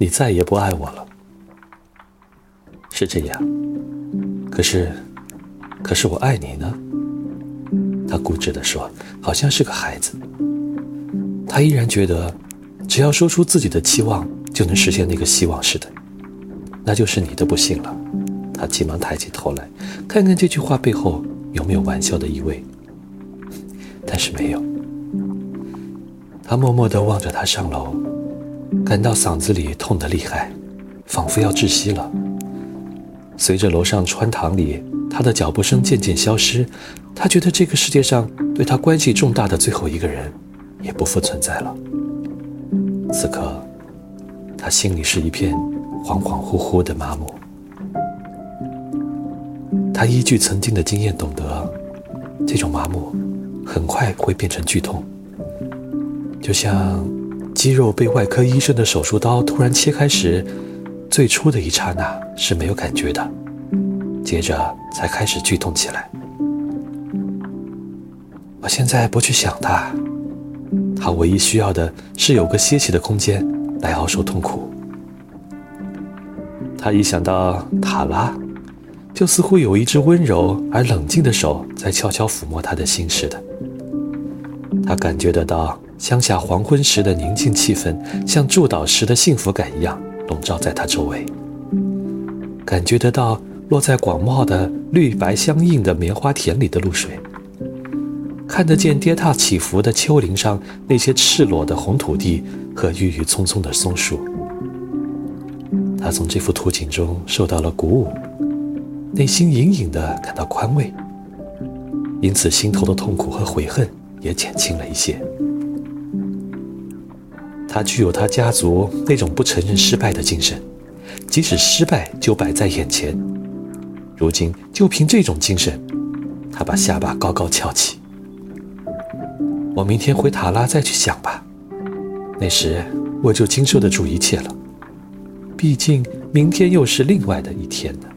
你再也不爱我了。是这样，可是，可是我爱你呢。他固执地说，好像是个孩子。他依然觉得，只要说出自己的期望，就能实现那个希望似的。那就是你的不幸了。他急忙抬起头来，看看这句话背后有没有玩笑的意味。但是没有。他默默地望着他上楼，感到嗓子里痛得厉害，仿佛要窒息了。随着楼上穿堂里他的脚步声渐渐消失，他觉得这个世界上对他关系重大的最后一个人也不复存在了。此刻，他心里是一片恍恍惚惚的麻木。他依据曾经的经验懂得，这种麻木很快会变成剧痛，就像肌肉被外科医生的手术刀突然切开时，最初的一刹那是没有感觉的，接着才开始剧痛起来。我现在不去想他，他唯一需要的是有个歇息的空间来熬受痛苦。他一想到塔拉。就似乎有一只温柔而冷静的手在悄悄抚摸他的心似的。他感觉得到乡下黄昏时的宁静气氛，像祝祷时的幸福感一样笼罩在他周围。感觉得到落在广袤的绿白相映的棉花田里的露水，看得见跌踏起伏的丘陵上那些赤裸的红土地和郁郁葱葱的松树。他从这幅图景中受到了鼓舞。内心隐隐的感到宽慰，因此心头的痛苦和悔恨也减轻了一些。他具有他家族那种不承认失败的精神，即使失败就摆在眼前。如今就凭这种精神，他把下巴高高翘起。我明天回塔拉再去想吧，那时我就经受得住一切了。毕竟明天又是另外的一天呢。